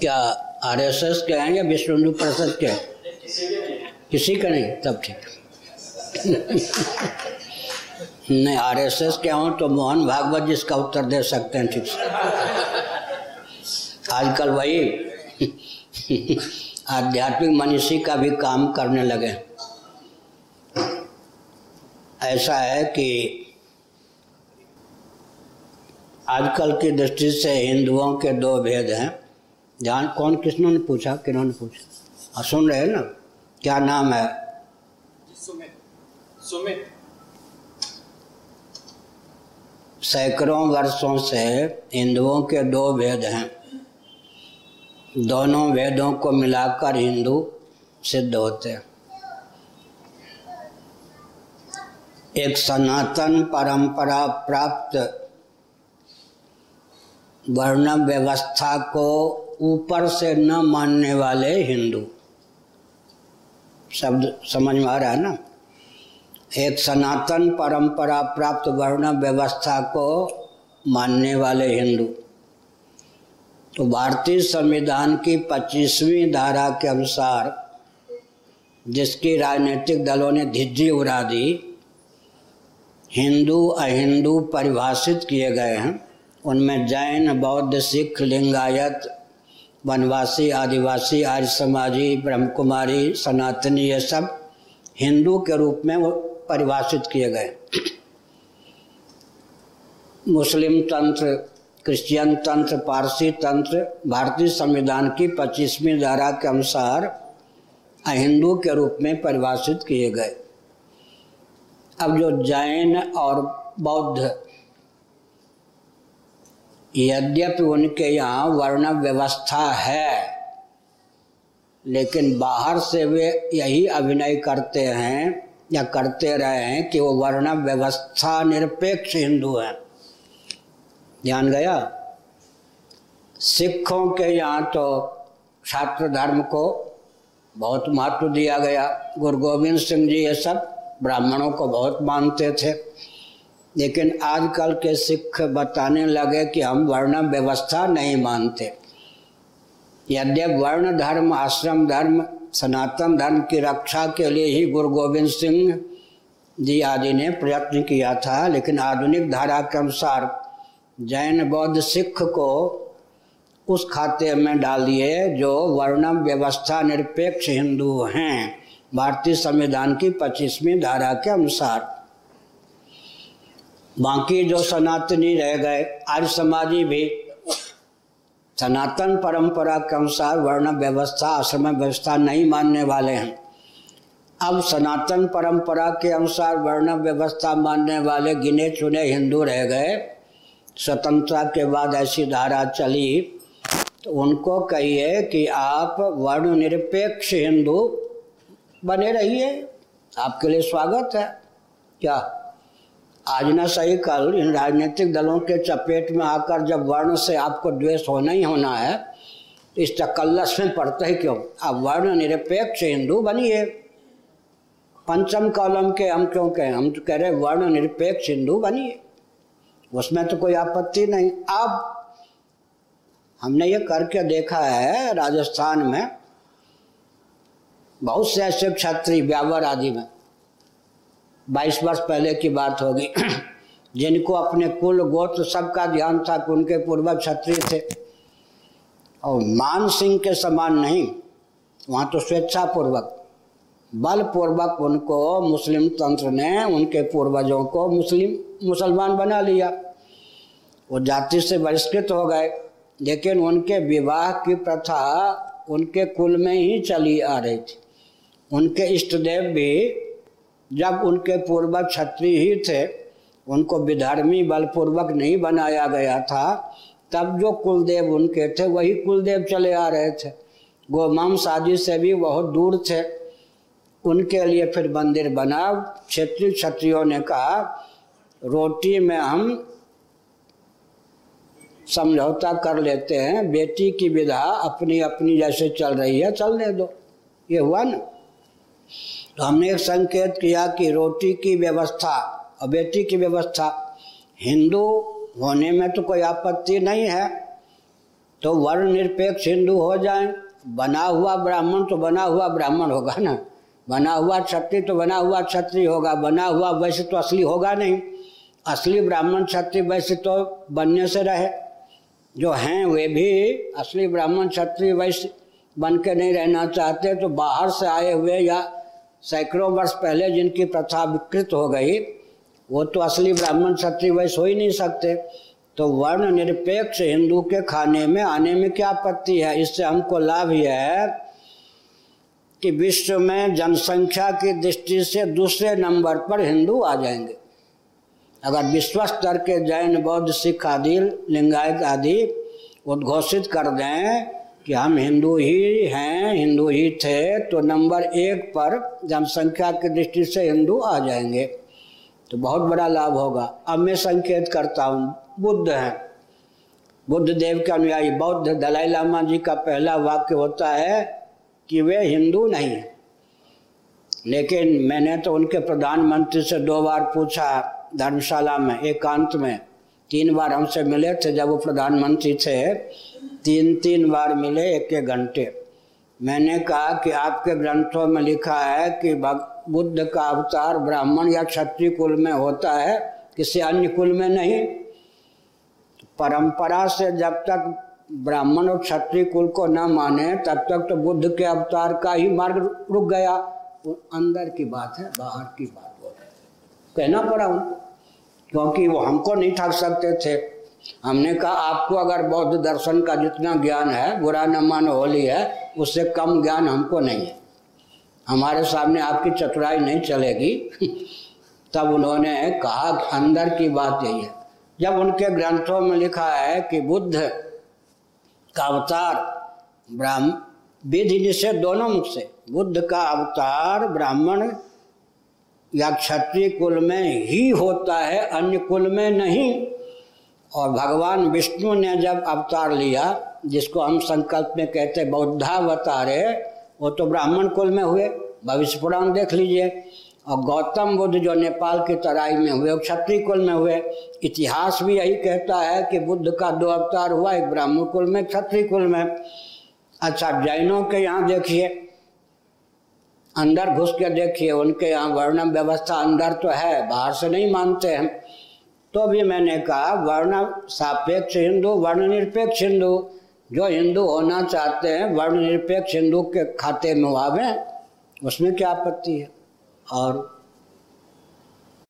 क्या आरएसएस के हैं या विश्व हिंदू परिषद के? किसी का नहीं, तब ठीक नहीं आरएसएस के हों तो मोहन भागवत जिसका उत्तर दे सकते हैं ठीक से। आजकल वही आध्यात्मिक मनीषी का भी काम करने लगे। ऐसा है कि आजकल की दृष्टि से हिंदुओं के दो भेद हैं। जान कौन किसनों ने पूछा किन्होंने पूछा? हाँ सुन रहे हैं ना? क्या नाम है? सुमित। सुमित। सैकड़ों वर्षों से हिंदुओं के दो भेद हैं। दोनों वेदों को मिलाकर हिंदू सिद्ध होते हैं। एक सनातन परंपरा प्राप्त वर्ण व्यवस्था को ऊपर से न मानने वाले हिंदू। शब्द समझ में आ रहा है ना? एक सनातन परंपरा प्राप्त वर्ण व्यवस्था को मानने वाले हिंदू। तो भारतीय संविधान की 25वीं धारा के अनुसार जिसकी राजनीतिक दलों ने धिज्जी उड़ा दी, हिंदू अहिंदू परिभाषित किए गए हैं। उनमें जैन, बौद्ध, सिख, लिंगायत वनवासी, आदिवासी, आर्य समाजी ब्रह्म कुमारी सनातनी, ये सब हिंदू के रूप में परिभाषित किए गए। मुस्लिम तंत्र, क्रिश्चियन तंत्र, पारसी तंत्र, भारतीय संविधान की 25वीं धारा के अनुसार अहिंदू के रूप में परिभाषित किए गए। अब जो जैन और बौद्ध यद्यपि उनके यहाँ वर्ण व्यवस्था है, लेकिन बाहर से वे यही अभिनय करते हैं या करते रहे हैं कि वो वर्ण व्यवस्था निरपेक्ष हिंदू हैं। ध्यान गया? सिखों के यहाँ तो छात्र धर्म को बहुत महत्व दिया गया। गुरु गोविंद सिंह जी ये सब ब्राह्मणों को बहुत मानते थे। लेकिन आजकल के सिख बताने लगे कि हम वर्ण व्यवस्था नहीं मानते। यद्यप वर्ण धर्म, आश्रम धर्म, सनातन धर्म की रक्षा के लिए ही गुरु गोविंद सिंह जी आदि ने प्रयत्न किया था, लेकिन आधुनिक धारा के अनुसार जैन बौद्ध सिख को उस खाते में डाल दिए जो वर्ण व्यवस्था निरपेक्ष हिंदू हैं। भारतीय संविधान की पच्चीसवीं धारा के अनुसार। बाकी जो सनातनी रह गए आर्य समाजी भी सनातन परंपरा के अनुसार वर्ण व्यवस्था, आश्रम व्यवस्था नहीं मानने वाले हैं। अब सनातन परंपरा के अनुसार वर्ण व्यवस्था मानने वाले गिने चुने हिंदू रह गए। स्वतंत्रता के बाद ऐसी धारा चली तो उनको कहिए कि आप वर्ण निरपेक्ष हिंदू बने रहिए। आपके लिए स्वागत है। क्या? आज न सही कल इन राजनीतिक दलों के चपेट में आकर जब वर्ण से आपको द्वेष होना ही होना है तो इस तकल्लस में पड़ते ही क्यों? आप वर्ण निरपेक्ष हिंदू बनिए। पंचम कॉलम के हम क्यों कहें? हम तो कह रहे वर्ण निरपेक्ष हिंदू बनिए। उसमें तो कोई आपत्ति नहीं। अब हमने ये करके देखा है राजस्थान में बहुत से ऐसे क्षत्रिय व्यावर आदि में। बाईस वर्ष पहले की बात होगी। जिनको अपने कुल गोत्र सबका ध्यान था कि उनके पूर्वज क्षत्रिय थे। और मान सिंह के समान नहीं, वहाँ तो स्वेच्छापूर्वक, बलपूर्वक उनको मुस्लिम तंत्र ने उनके पूर्वजों को मुस्लिम, मुसलमान बना लिया। वो जाति से बहिष्कृत हो गए, लेकिन उनके विवाह की प्रथा उनके कुल में ही चली आ रही थी। उनके इष्ट देव भी जब उनके पूर्वज क्षत्रिय ही थे, उनको विधर्मी बलपूर्वक नहीं बनाया गया था, तब जो कुलदेव उनके थे, वही कुलदेव चले आ रहे थे। गोमाम शादी से भी बहुत दूर थे। उनके लिए फिर मंदिर बना क्षेत्रीय क्षत्रियों ने कहा, रोटी में हम समझौता कर लेते हैं, बेटी की विधा अपनी अपनी जैसे चल रही है, चलने दो। ये हुआ ना? तो हमने एक संकेत किया कि रोटी की व्यवस्था और बेटी की व्यवस्था हिंदू होने में तो कोई आपत्ति नहीं है। तो वर्ण निरपेक्ष हिंदू हो जाए। बना हुआ ब्राह्मण तो बना हुआ ब्राह्मण होगा ना। बना हुआ क्षत्रिय तो बना हुआ क्षत्रिय होगा। बना हुआ वैश्य तो असली होगा नहीं। असली ब्राह्मण क्षत्रिय वैश्य तो बनने से रहे। जो हैं वे भी असली ब्राह्मण क्षत्रिय वैश्य बन के नहीं रहना चाहते तो बाहर से आए हुए या सैकड़ों वर्ष पहले जिनकी प्रथा विकृत हो गई, वो तो असली ब्राह्मण क्षत्रिय वैश्य हो ही नहीं सकते। तो वर्ण निरपेक्ष हिंदू के खाने में आने में क्या आपत्ति है? इससे हमको लाभ यह है कि विश्व में जनसंख्या की दृष्टि से दूसरे नंबर पर हिंदू आ जाएँगे। अगर विश्व स्तर के जैन, बौद्ध, सिख आदि, लिंगायत आदि उद्घोषित कर दें कि हम हिंदू ही हैं, हिंदू ही थे तो नंबर एक पर जनसंख्या की दृष्टि से हिंदू आ जाएँगे। तो बहुत बड़ा लाभ होगा। अब मैं संकेत करता हूँ, बुद्ध हैं। बुद्ध देव के अनुयायी, बौद्ध दलाई लामा जी का पहला वाक्य होता है कि वे हिंदू नहीं हैं। लेकिन मैंने तो उनके प्रधानमंत्री से दो बार पूछा धर्मशाला में, एकांत में। तीन बार हमसे मिले थे जब वो प्रधानमंत्री थे। तीन तीन बार मिले एक एक घंटे। मैंने कहा कि आपके ग्रंथों में लिखा है कि बुद्ध का अवतार ब्राह्मण या क्षत्रिय कुल में होता है, किसी अन्य कुल में नहीं। परंपरा से जब तक ब्राह्मण और क्षत्रिय कुल को न माने, तब तक तो बुद्ध के अवतार का ही मार्ग रुक गया। अंदर की बात है, बाहर की बात हो। कहना पड़ा उनको, क्योंकि वो हमको नहीं ठग सकते थे। हमने कहा, आपको अगर बौद्ध दर्शन का जितना ज्ञान है, बुरा न मान, होली है, उससे कम ज्ञान हमको नहीं है। हमारे सामने आपकी चतुराई नहीं चलेगी। तब उन्होंने कहा, अंदर की बात यही है। जब उनके ग्रंथों में लिखा है कि बुद्ध का अवतार ब्राह्मण विधि निषेध दोनों मुख से, बुद्ध का अवतार ब्राह्मण या क्षत्रिय कुल में ही होता है, अन्य कुल में नहीं। और भगवान विष्णु ने जब अवतार लिया, जिसको हम संकल्प में कहते बौद्धावतारे वो तो ब्राह्मण कुल में हुए। भविष्य पुराण देख लीजिए। और गौतम बुद्ध जो नेपाल की तराई में हुए क्षत्रिय कुल में हुए। इतिहास भी यही कहता है कि बुद्ध का दो अवतार हुआ, एक ब्राह्मण कुल में क्षत्रिय कुल में। अच्छा जैनों के यहाँ देखिए, अंदर घुस के देखिए, उनके यहाँ वर्णन व्यवस्था अंदर तो है, बाहर से नहीं मानते हैं तो भी मैंने कहा, वर्ण सापेक्ष हिंदू, वर्ण निरपेक्ष हिंदू। जो हिंदू होना चाहते हैं, वर्ण निरपेक्ष हिंदू के खाते में आवे उसमें क्या आपत्ति है? और